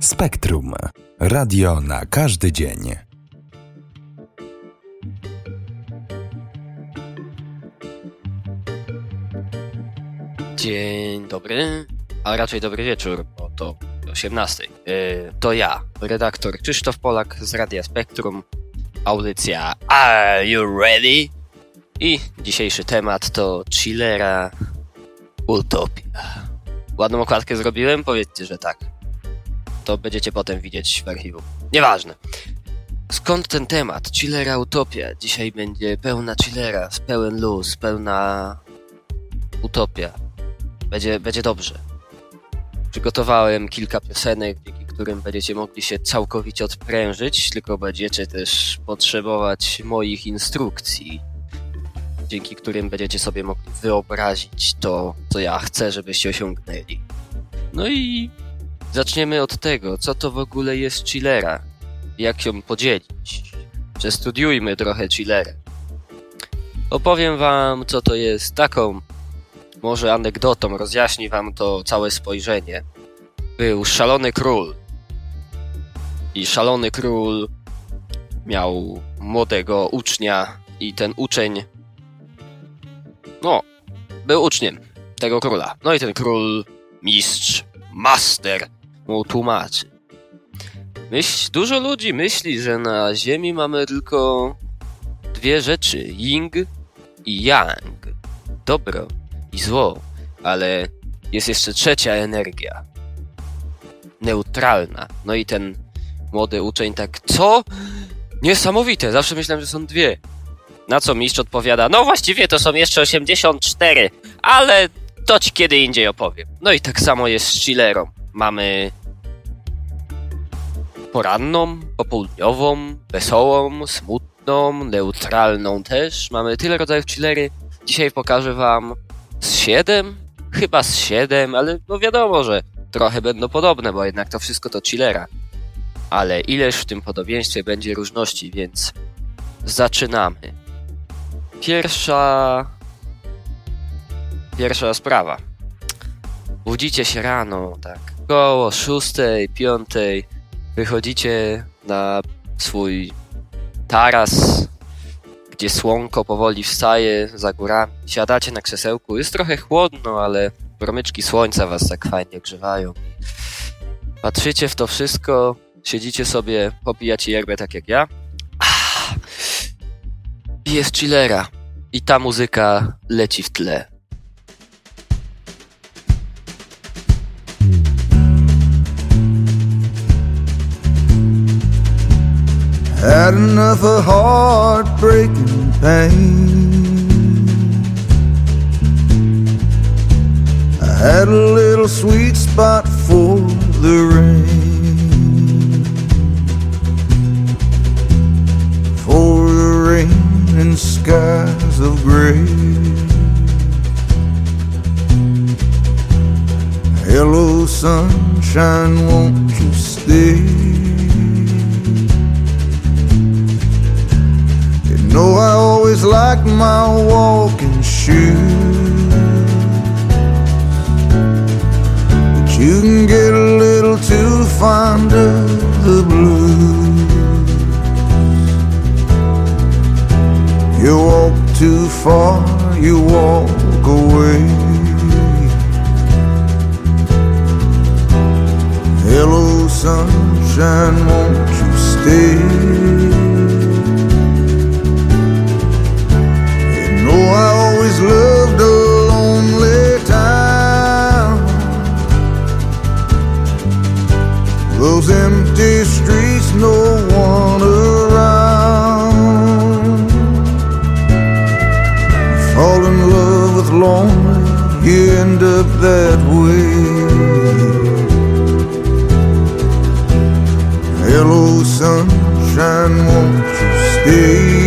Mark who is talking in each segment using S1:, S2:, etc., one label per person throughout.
S1: Spektrum. Radio na każdy dzień.
S2: Dzień dobry, a raczej dobry wieczór, bo to 18. Yy, to ja, redaktor Krzysztof Polak z Radia Spektrum. Audycja Are You Ready? I dzisiejszy temat to chillera Utopia. Ładną okładkę zrobiłem? Powiedzcie, że tak. To będziecie potem widzieć w archiwum. Nieważne. Skąd ten temat? Chillera Utopia. Dzisiaj będzie pełna chillera, pełen luz, pełna utopia. Będzie, będzie dobrze. Przygotowałem kilka piosenek, dzięki którym będziecie mogli się całkowicie odprężyć, tylko będziecie też potrzebować moich instrukcji, dzięki którym będziecie sobie mogli wyobrazić to, co ja chcę, żebyście osiągnęli. No i zaczniemy od tego, co to w ogóle jest chillera, jak ją podzielić. Przestudiujmy trochę chillerę. Opowiem wam, co to jest taką może anegdotą rozjaśni wam to całe spojrzenie. Był szalony król. I szalony król miał młodego ucznia i ten uczeń no, był uczniem tego króla. No i ten król, mistrz, master mu tłumaczy. Myśl, dużo ludzi myśli, że na ziemi mamy tylko dwie rzeczy, ying i yang. Dobro i zło, ale jest jeszcze trzecia energia. Neutralna. No i ten młody uczeń tak, co? Niesamowite, zawsze myślałem, że są dwie. Na co mistrz odpowiada, no właściwie to są jeszcze 84, ale to ci kiedy indziej opowiem. No i tak samo jest z chillerą. Mamy poranną, popołudniową, wesołą, smutną, neutralną też. Mamy tyle rodzajów chillery. Dzisiaj pokażę wam z 7? Chyba z 7, ale no wiadomo, że trochę będą podobne, bo jednak to wszystko to chillera. Ale ileż w tym podobieństwie będzie różności, więc zaczynamy. Pierwsza. Pierwsza sprawa. Budzicie się rano, tak. Koło 6, 5. Wychodzicie na swój taras, gdzie słonko powoli wstaje za górami. Siadacie na krzesełku. Jest trochę chłodno, ale promyczki słońca was tak fajnie grzewają. Patrzycie w to wszystko, siedzicie sobie, popijacie yerbę tak jak ja. Jest chillera. I ta muzyka leci w tle.
S3: Had enough of heartbreaking pain. I had a little sweet spot for the rain. And skies of gray. Hello, sunshine, won't you stay? You know I always like my walking shoes. But you can get a little too fond of the blues. You walk too far, you walk away. Hello, sunshine, won't you stay? You know I always loved a lonely town. Those empty streets, no one lonely, you end up that way. Hello, sunshine, won't you stay?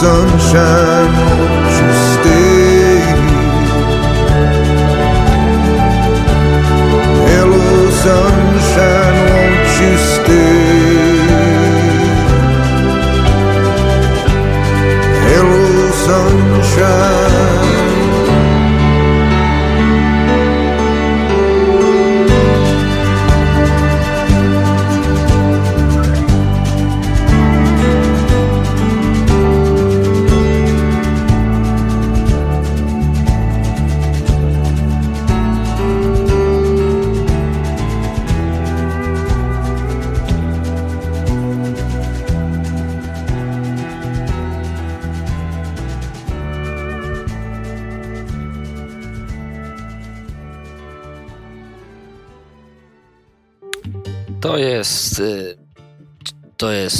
S3: Sunshine,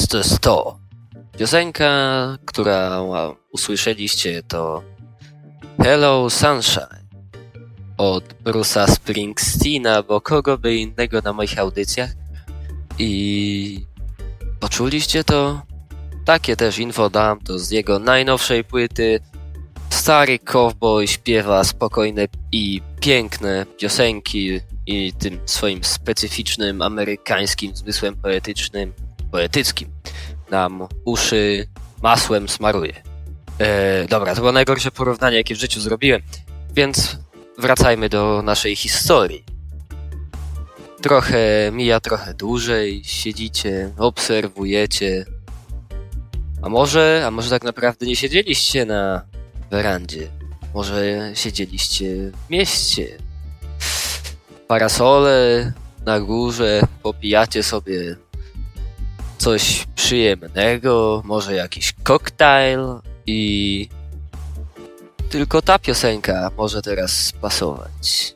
S2: To jest, to. Piosenka, która usłyszeliście, to Hello Sunshine od Bruce'a Springsteena, bo kogo by innego na moich audycjach. I poczuliście to? Takie też info dam, to z jego najnowszej płyty. Stary cowboy śpiewa spokojne i piękne piosenki i tym swoim specyficznym amerykańskim zmysłem poetycznym, poetyckim nam uszy masłem smaruje. E, dobra, to było najgorsze porównanie, jakie w życiu zrobiłem, więc wracajmy do naszej historii. Trochę mija trochę dłużej, siedzicie, obserwujecie. A może, a może tak naprawdę nie siedzieliście na werandzie. Może siedzieliście w mieście. Parasole na górze, popijacie sobie coś przyjemnego, może jakiś koktajl i tylko ta piosenka może teraz pasować.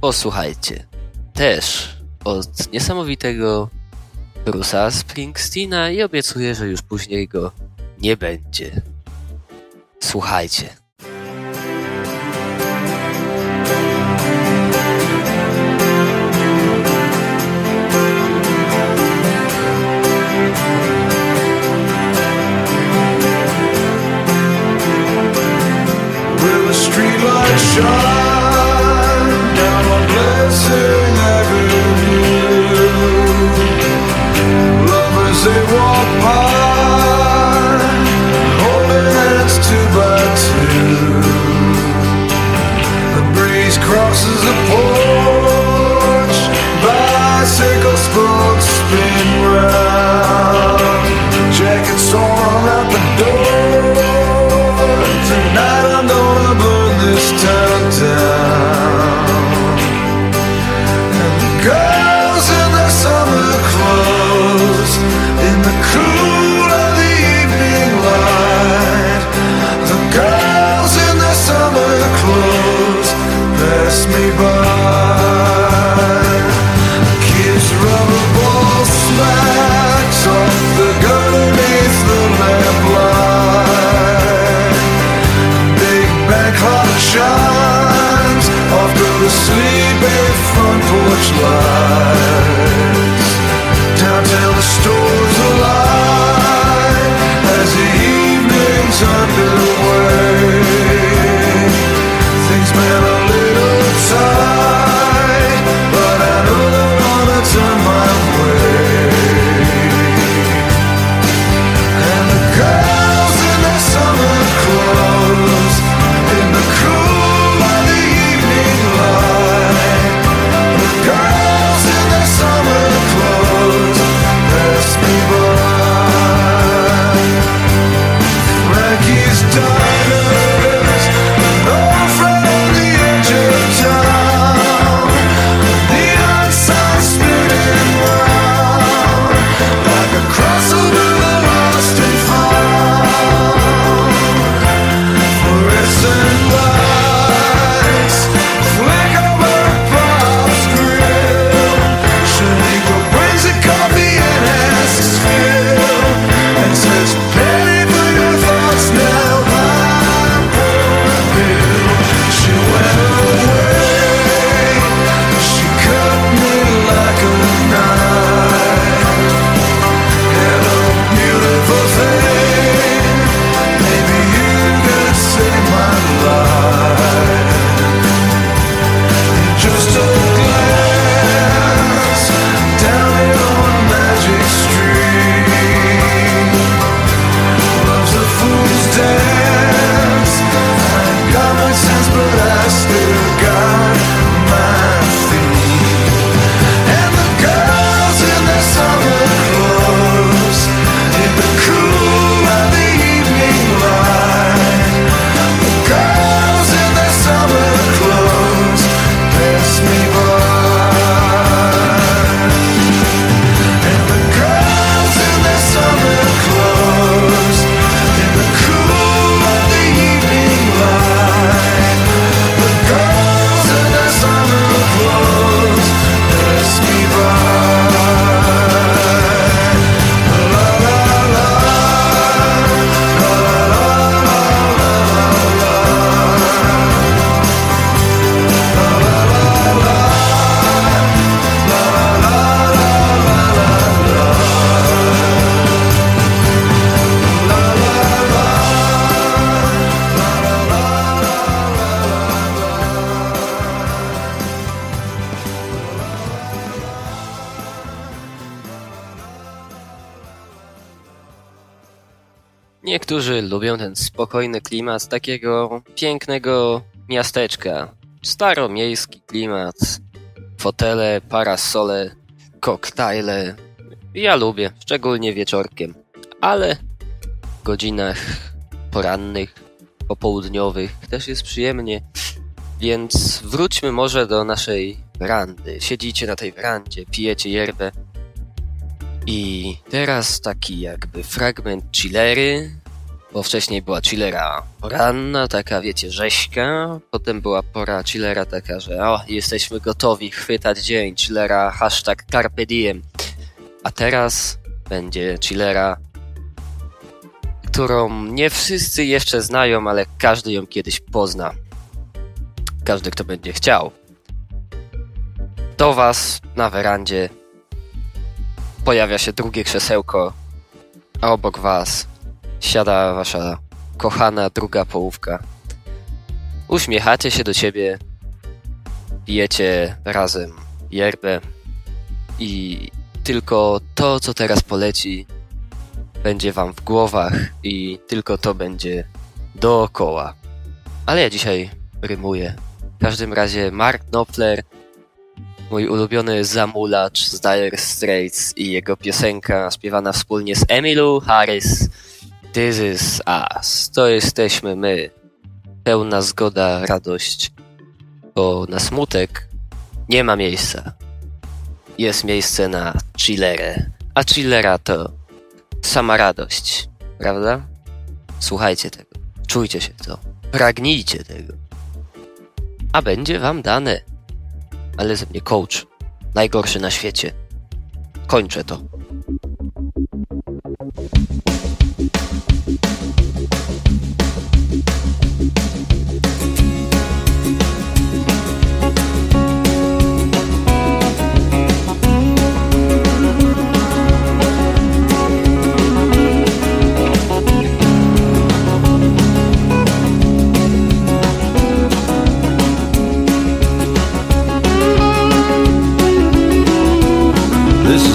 S2: Posłuchajcie. Też od niesamowitego Bruce'a Springsteena i obiecuję, że już później go nie będzie. Słuchajcie.
S3: Streetlights shine Blessing? Lovers they walk by, holding hands two by two. The breeze crosses the porch, down. And the sleepy front porch lights.
S2: Spokojny klimat takiego pięknego miasteczka. Staromiejski klimat, fotele, parasole, koktajle. Ja lubię, szczególnie wieczorkiem, ale w godzinach porannych, popołudniowych też jest przyjemnie. Więc wróćmy może do naszej werandy. Siedzicie na tej werandzie, pijecie yerbę. I teraz taki jakby fragment chillery, bo wcześniej była chillera poranna, taka wiecie, rzeźka, potem była pora chillera taka, że o, jesteśmy gotowi chwytać dzień, chillera hashtag carpe diem. A teraz będzie chillera, którą nie wszyscy jeszcze znają, ale każdy ją kiedyś pozna. Każdy, kto będzie chciał. Do was na werandzie pojawia się drugie krzesełko, a obok was siada wasza kochana druga połówka. Uśmiechacie się do ciebie, pijecie razem yerbę i tylko to, co teraz poleci, będzie wam w głowach i tylko to będzie dookoła. Ale ja dzisiaj rymuję. W każdym razie Mark Knopfler, mój ulubiony zamulacz z Dire Straits i jego piosenka śpiewana wspólnie z Emilu Harris This is us. To jesteśmy my. Pełna zgoda, radość. Bo na smutek nie ma miejsca. Jest miejsce na chillerę. A chillera to sama radość. Prawda? Słuchajcie tego. Czujcie się to. Pragnijcie tego. A będzie wam dane. Ale ze mnie coach. Najgorszy na świecie. Kończę to.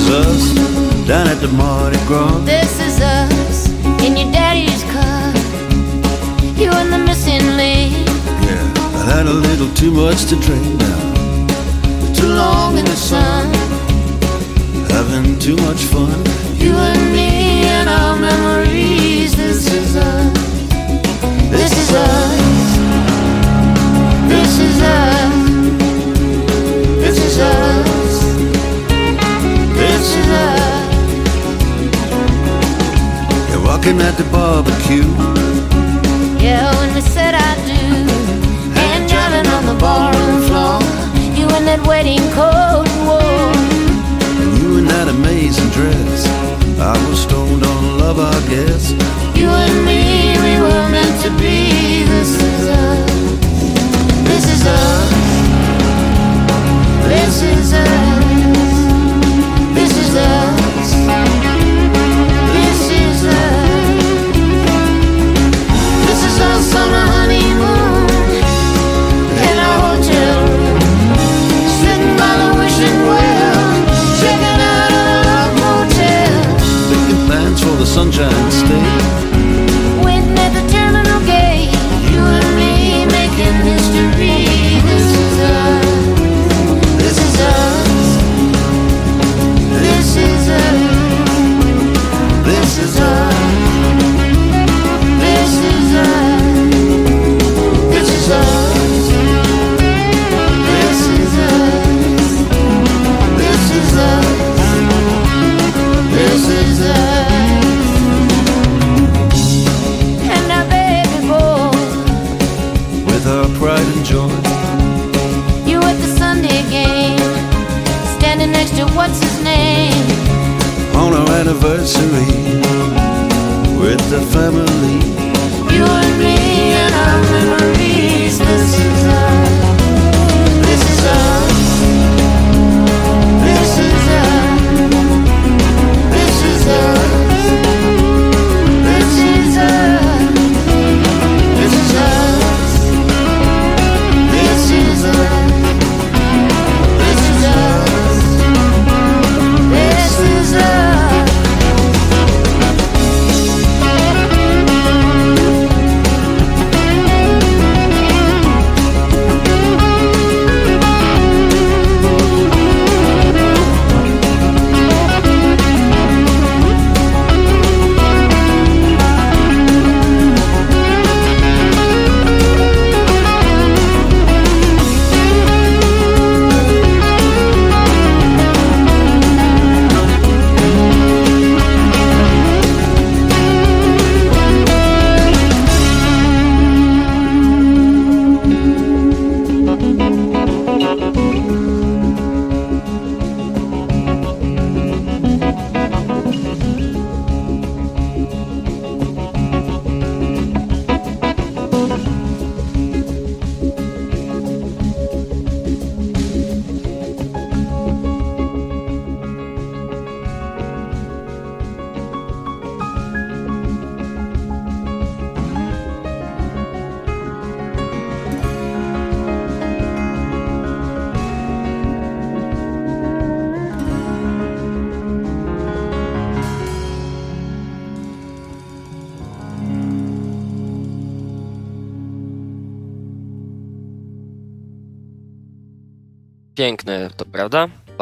S3: Is us down at the Mardi Gras.
S4: This is us in your daddy's car. You and the missing link.
S3: Yeah, I had a little too much to drink now.
S4: Too long in the sun.
S3: Having too much fun.
S4: You and me and our memories. This is us. This is us. This is us. This is us. This.
S3: You're walking at the barbecue.
S4: Yeah, when we said I do. And driving on the barroom floor. You in that wedding coat you wore.
S3: And you in that amazing dress. I was stoned on love, I guess.
S4: You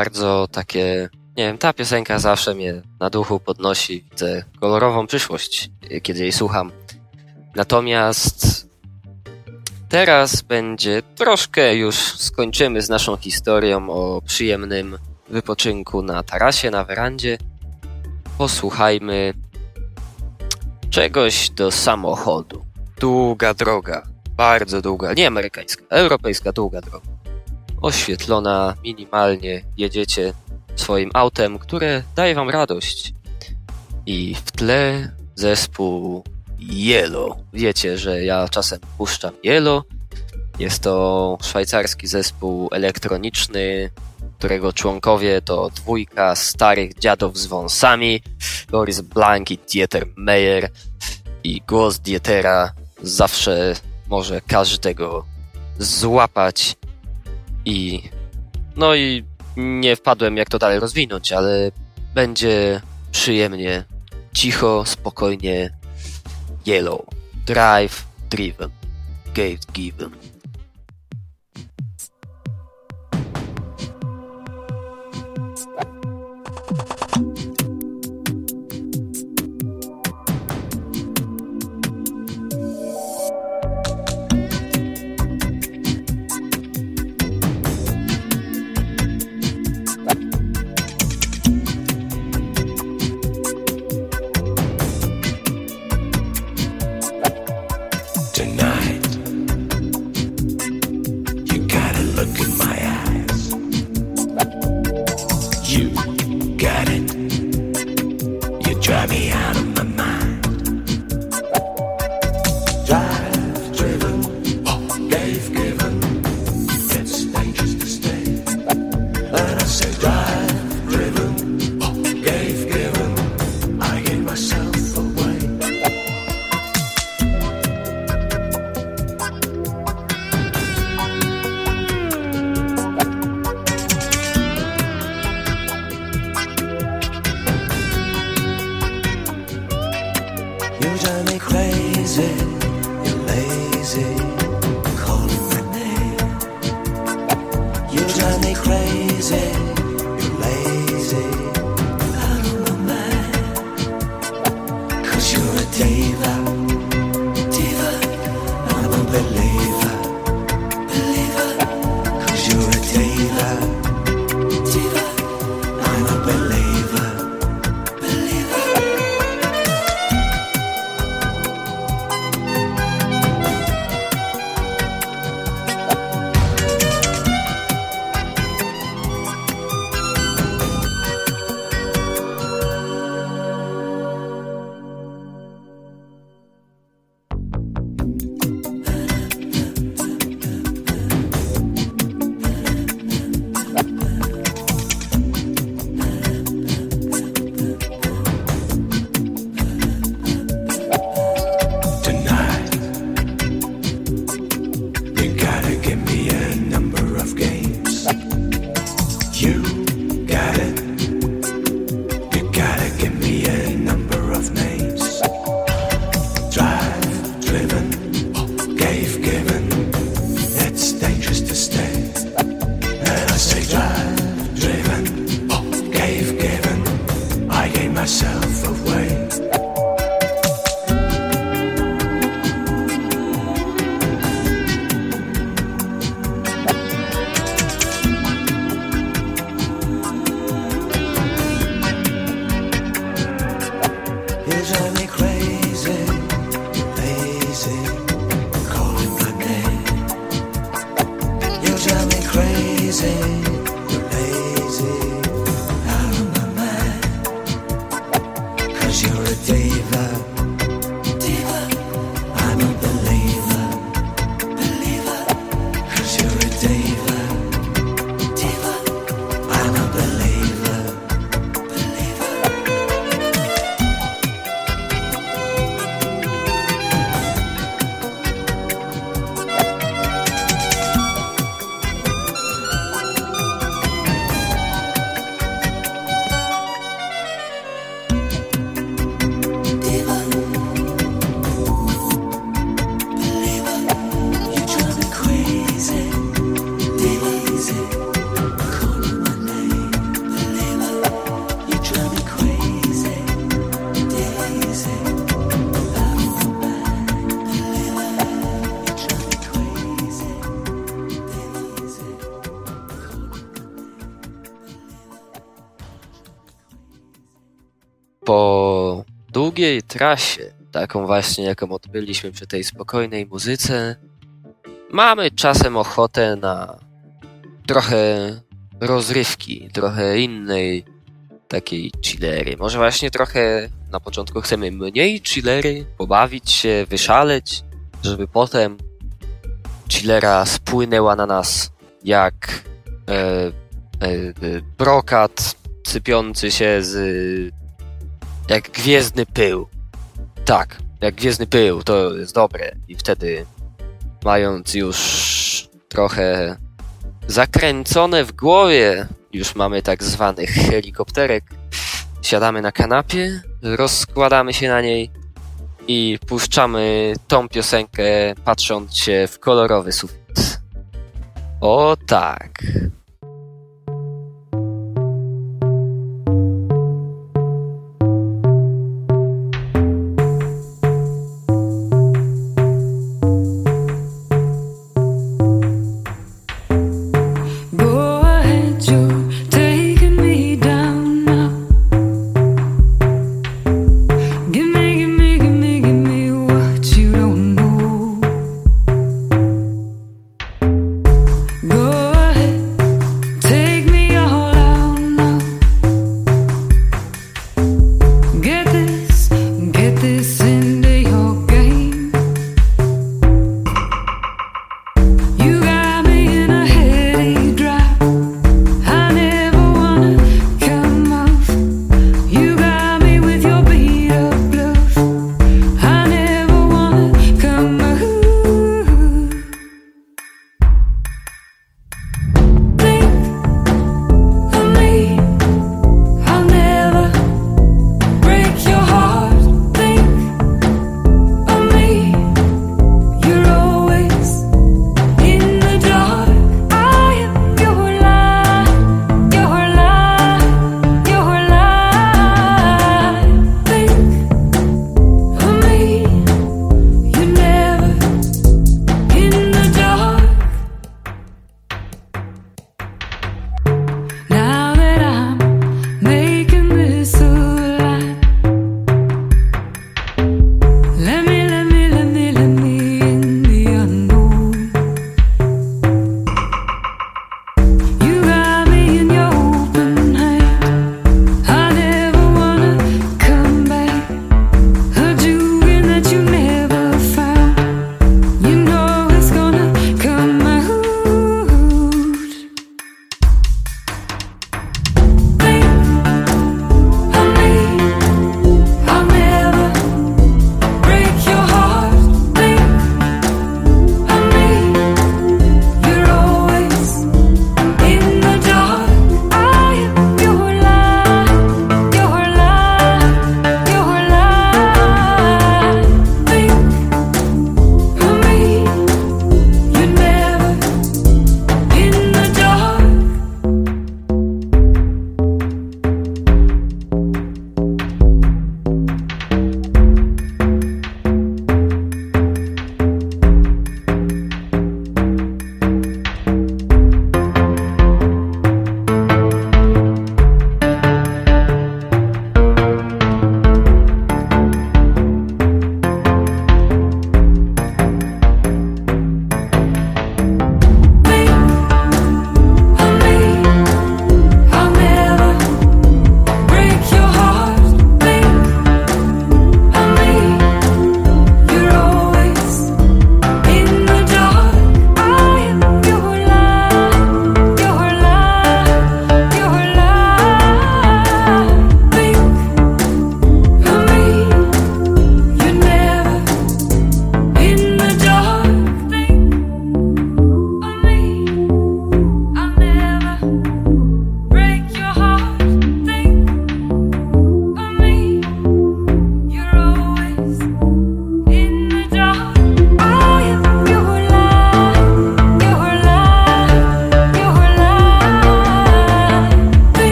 S2: Bardzo takie, nie wiem, ta piosenka zawsze mnie na duchu podnosi. Widzę kolorową przyszłość, y, kiedy jej słucham. Natomiast teraz będzie troszkę już skończymy z naszą historią o przyjemnym wypoczynku na tarasie, na werandzie. Posłuchajmy czegoś do samochodu. Długa droga, bardzo długa, nie amerykańska, europejska długa droga. Oświetlona minimalnie, jedziecie swoim autem, które daje wam radość. I w tle zespół Yellow. Wiecie, że ja czasem puszczam Yellow. Jest to szwajcarski zespół elektroniczny, którego członkowie to dwójka starych dziadów z wąsami, Boris Blank i Dieter Meyer. I głos Dietera zawsze może każdego złapać i no i nie wpadłem jak to dalej rozwinąć, ale będzie przyjemnie, cicho, spokojnie, yellow, drive, driven, gate given.
S5: trasie, taką właśnie jaką odbyliśmy przy tej spokojnej muzyce, mamy czasem ochotę na trochę rozrywki, trochę innej takiej chillery. Może właśnie trochę na początku chcemy mniej chillery, pobawić się, wyszaleć, żeby potem chillera spłynęła na nas jak e, e, e brokat sypiący się z jak gwiezdny pył. Tak, jak Gwiezdny Pył, to jest dobre. I wtedy, mając już trochę zakręcone w głowie, już mamy tak zwanych helikopterek, siadamy na kanapie, rozkładamy się na niej i puszczamy tą piosenkę, patrząc się w kolorowy sufit. O tak.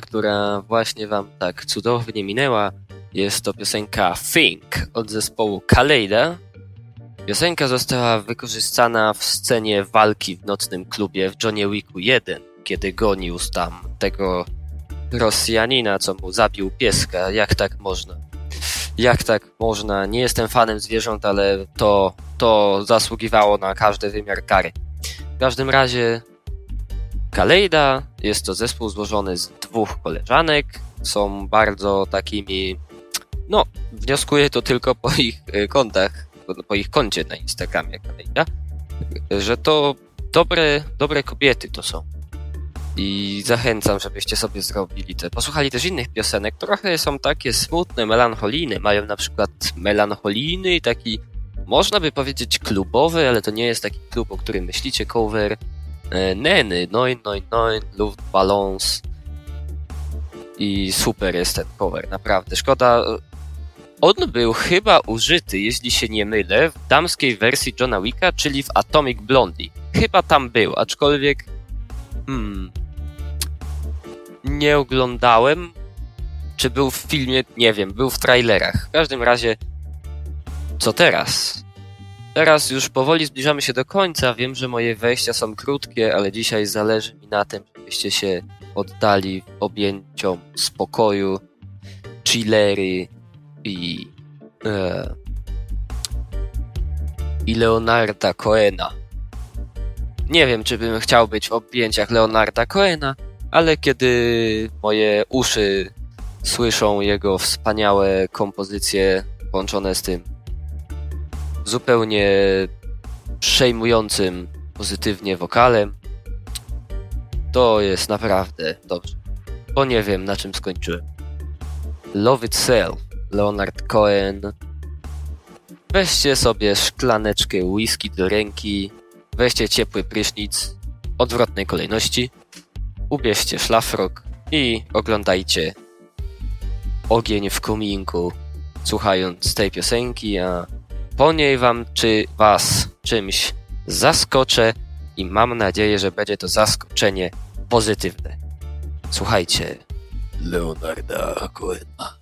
S5: która właśnie wam tak cudownie minęła. Jest to piosenka Think od zespołu Kaleida.
S2: Piosenka została wykorzystana w scenie walki w nocnym klubie w Johnie Wicku 1, kiedy gonił tam tego Rosjanina, co mu zabił pieska. Jak tak można? Jak tak można? Nie jestem fanem zwierząt, ale to, to zasługiwało na każdy wymiar kary. W każdym razie Kaleida jest to zespół złożony z dwóch koleżanek. Są bardzo takimi. No, wnioskuję to tylko po ich e, kontach, po- ich koncie na Instagramie Kaleida, że to dobre, dobre kobiety to są. I zachęcam, żebyście sobie zrobili te. Posłuchali też innych piosenek. Trochę są takie smutne, melancholijne. Mają na przykład melancholijny taki, można by powiedzieć, klubowy, ale to nie jest taki klub, o którym myślicie, cover. E, Neny, 999, Luftballons. I super jest ten cover, naprawdę. Szkoda. On był chyba użyty, jeśli się nie mylę, w damskiej wersji Johna Wicka, czyli w Atomic Blondie. Chyba tam był, aczkolwiek. Hmm. Nie oglądałem. Czy był w filmie? Nie wiem, był w trailerach. W każdym razie. Co teraz? Teraz już powoli zbliżamy się do końca. Wiem, że moje wejścia są krótkie, ale dzisiaj zależy mi na tym, żebyście się oddali objęciom spokoju, chillery i. E, i Leonarda Coena. Nie wiem, czy bym chciał być w objęciach Leonarda Coena, ale kiedy moje uszy słyszą jego wspaniałe kompozycje połączone z tym zupełnie przejmującym pozytywnie wokalem, to jest naprawdę dobrze. Bo nie wiem, na czym skończyłem. Love Itself, Leonard Cohen. Weźcie sobie szklaneczkę whisky do ręki, weźcie ciepły prysznic odwrotnej kolejności, ubierzcie szlafrok i oglądajcie ogień w kominku, słuchając tej piosenki, a po niej wam czy was czymś zaskoczę i mam nadzieję, że będzie to zaskoczenie pozytywne. Słuchajcie Leonarda Cohena.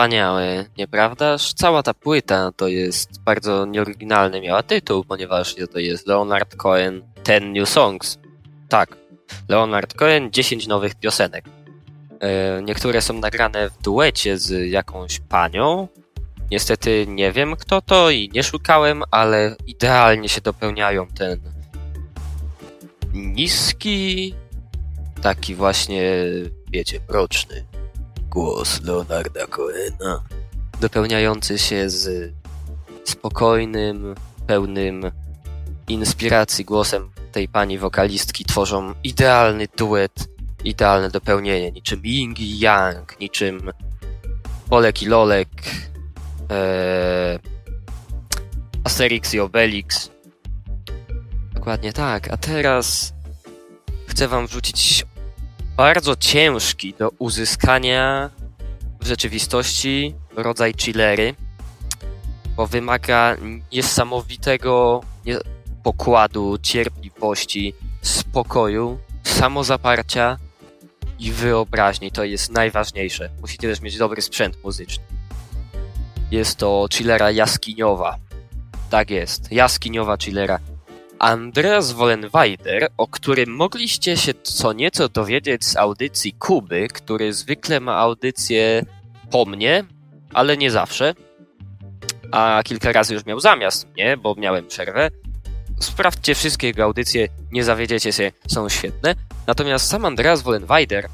S2: Wspaniałe, nieprawdaż? Cała ta płyta to jest bardzo nieoryginalny miała tytuł, ponieważ to jest Leonard Cohen 10 New Songs. Tak, Leonard Cohen 10 nowych piosenek. E, Niektóre są nagrane w duecie z jakąś panią. Niestety nie wiem kto to i nie szukałem, ale idealnie się dopełniają ten niski, taki właśnie, wiecie, mroczny głos Leonarda Cohena, dopełniający się z spokojnym, pełnym inspiracji głosem tej pani wokalistki, tworzą idealny duet, idealne dopełnienie, niczym Ying i Yang, niczym Olek i Lolek, ee, Asterix i Obelix. Dokładnie tak, a teraz chcę wam wrzucić bardzo ciężki do uzyskania w rzeczywistości rodzaj chillery, bo wymaga niesamowitego nie- pokładu, cierpliwości, spokoju, samozaparcia i wyobraźni. To jest najważniejsze. Musicie też mieć dobry sprzęt muzyczny. Jest to chillera jaskiniowa. Tak jest, jaskiniowa chillera. Andreas Wollenweider, o którym mogliście się co nieco dowiedzieć z audycji Kuby, który zwykle ma audycję po mnie, ale nie zawsze. A kilka razy już miał zamiast mnie, bo miałem przerwę. Sprawdźcie wszystkie jego audycje, nie zawiedziecie się, są świetne. Natomiast sam Andreas Wollenweider,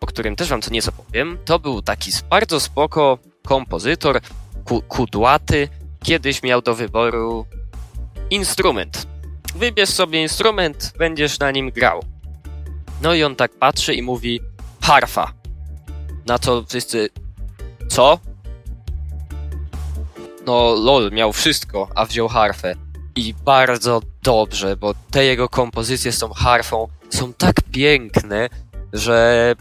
S2: o którym też wam co nieco powiem, to był taki bardzo spoko kompozytor, ku kudłaty. Kiedyś miał do wyboru instrument. Wybierz sobie instrument, będziesz na nim grał. No i on tak patrzy i mówi harfa. Na co wszyscy co? No lol, miał wszystko, a wziął harfę. I bardzo dobrze, bo te jego kompozycje z tą harfą są tak piękne, że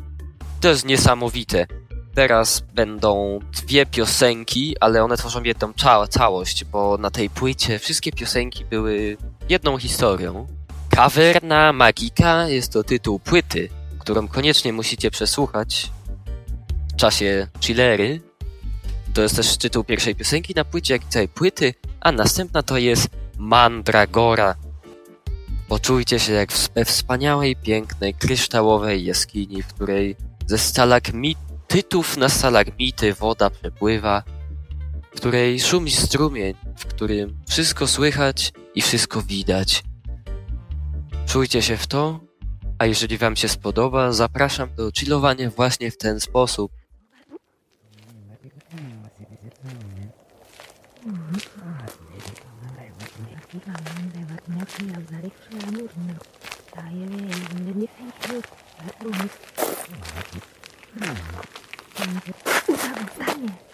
S2: to jest niesamowite. Teraz będą dwie piosenki, ale one tworzą jedną cza- całość, bo na tej płycie wszystkie piosenki były jedną historią. Kawerna Magika jest to tytuł płyty, którą koniecznie musicie przesłuchać w czasie chillery. To jest też tytuł pierwszej piosenki na płycie, jak i całej płyty, a następna to jest Mandragora. Poczujcie się jak we wspaniałej, pięknej, kryształowej jaskini, w której ze Tytów na salarmity woda przepływa, w której szumi strumień, w którym wszystko słychać i wszystko widać. Czujcie się w to, a jeżeli Wam się spodoba, zapraszam do chillowania właśnie w ten sposób. Mm-hmm. 감사합니다.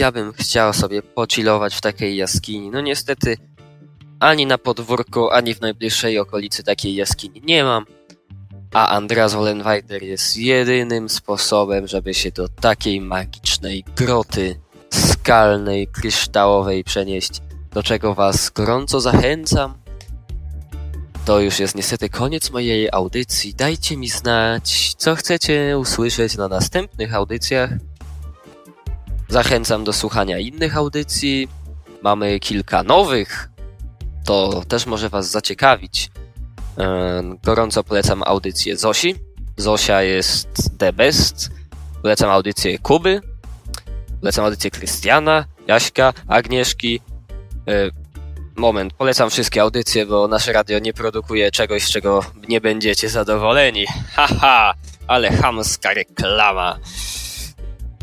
S2: Ja bym chciał sobie pocilować w takiej jaskini. No niestety ani na podwórku, ani w najbliższej okolicy takiej jaskini nie mam. A Andreas Wollenweider jest jedynym sposobem, żeby się do takiej magicznej groty skalnej, kryształowej przenieść, do czego was gorąco zachęcam. To już jest niestety koniec mojej audycji. Dajcie mi znać, co chcecie usłyszeć na następnych audycjach. Zachęcam do słuchania innych audycji. Mamy kilka nowych to też może Was zaciekawić. E, Gorąco polecam audycję Zosi. Zosia jest the best. Polecam audycję Kuby. Polecam audycję Krystiana, Jaśka, Agnieszki. E, Moment, polecam wszystkie audycje, bo nasze radio nie produkuje czegoś, z czego nie będziecie zadowoleni. Haha, ale chamska reklama.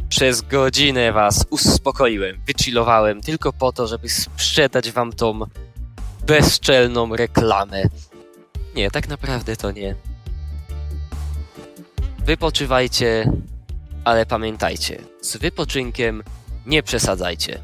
S2: Przez godzinę was uspokoiłem, wychillowałem tylko po to, żeby sprzedać wam tą bezczelną reklamę. Nie, tak naprawdę to nie. Wypoczywajcie, ale pamiętajcie, z wypoczynkiem nie przesadzajcie.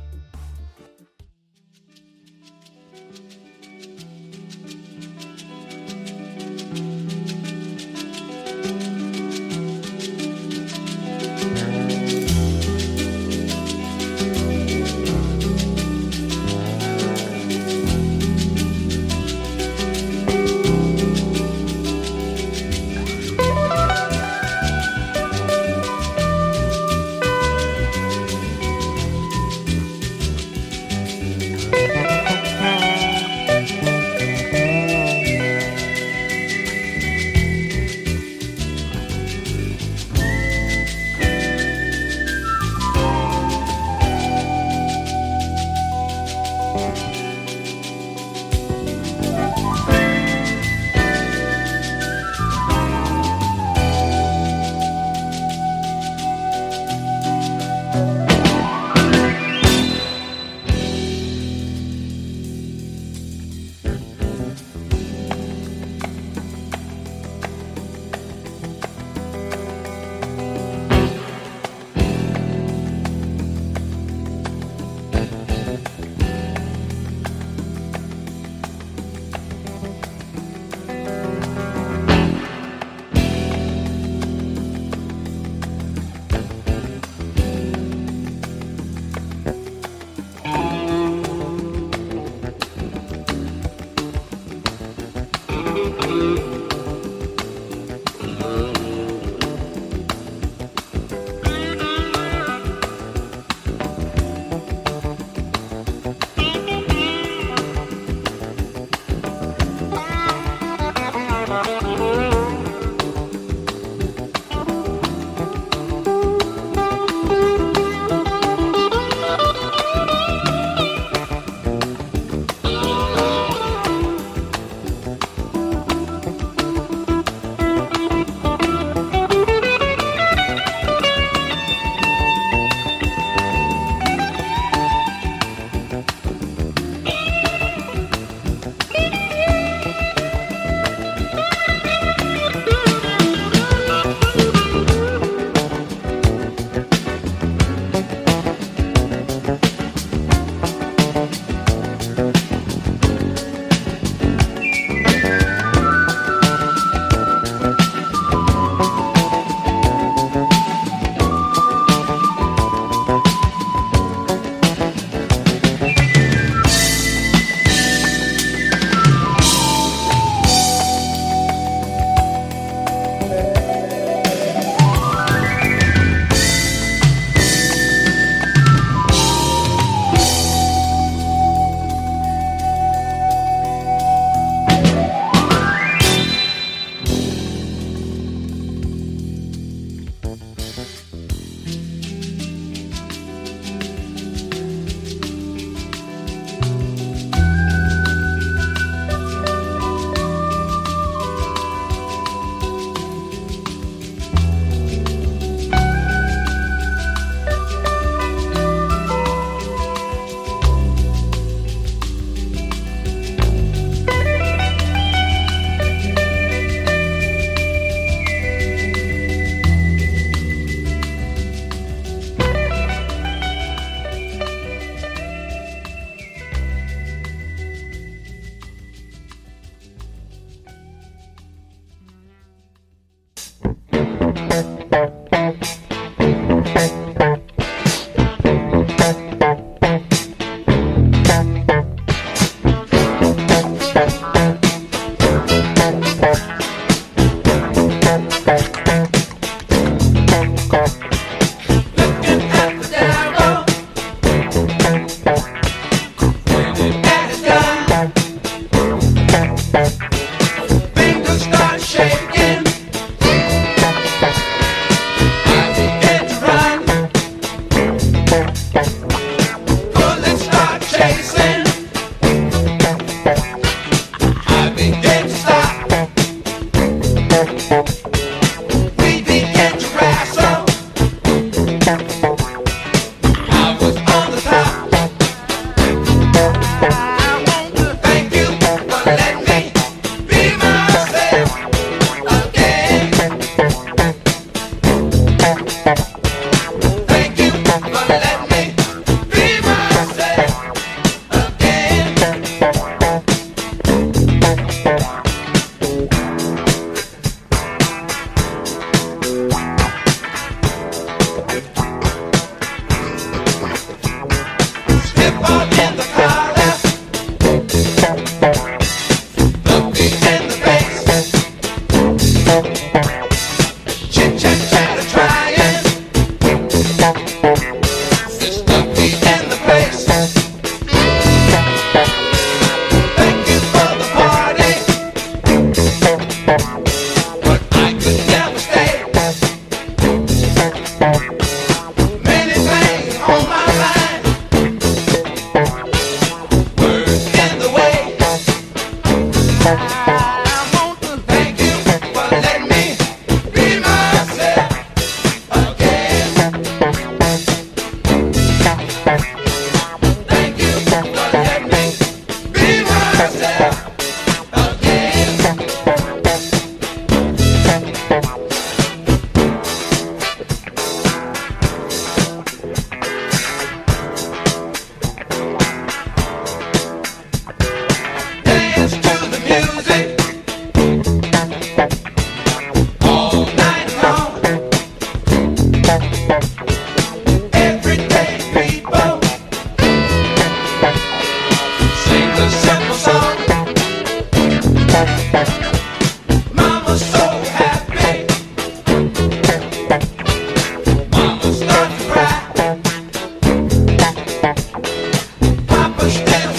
S3: Yeah.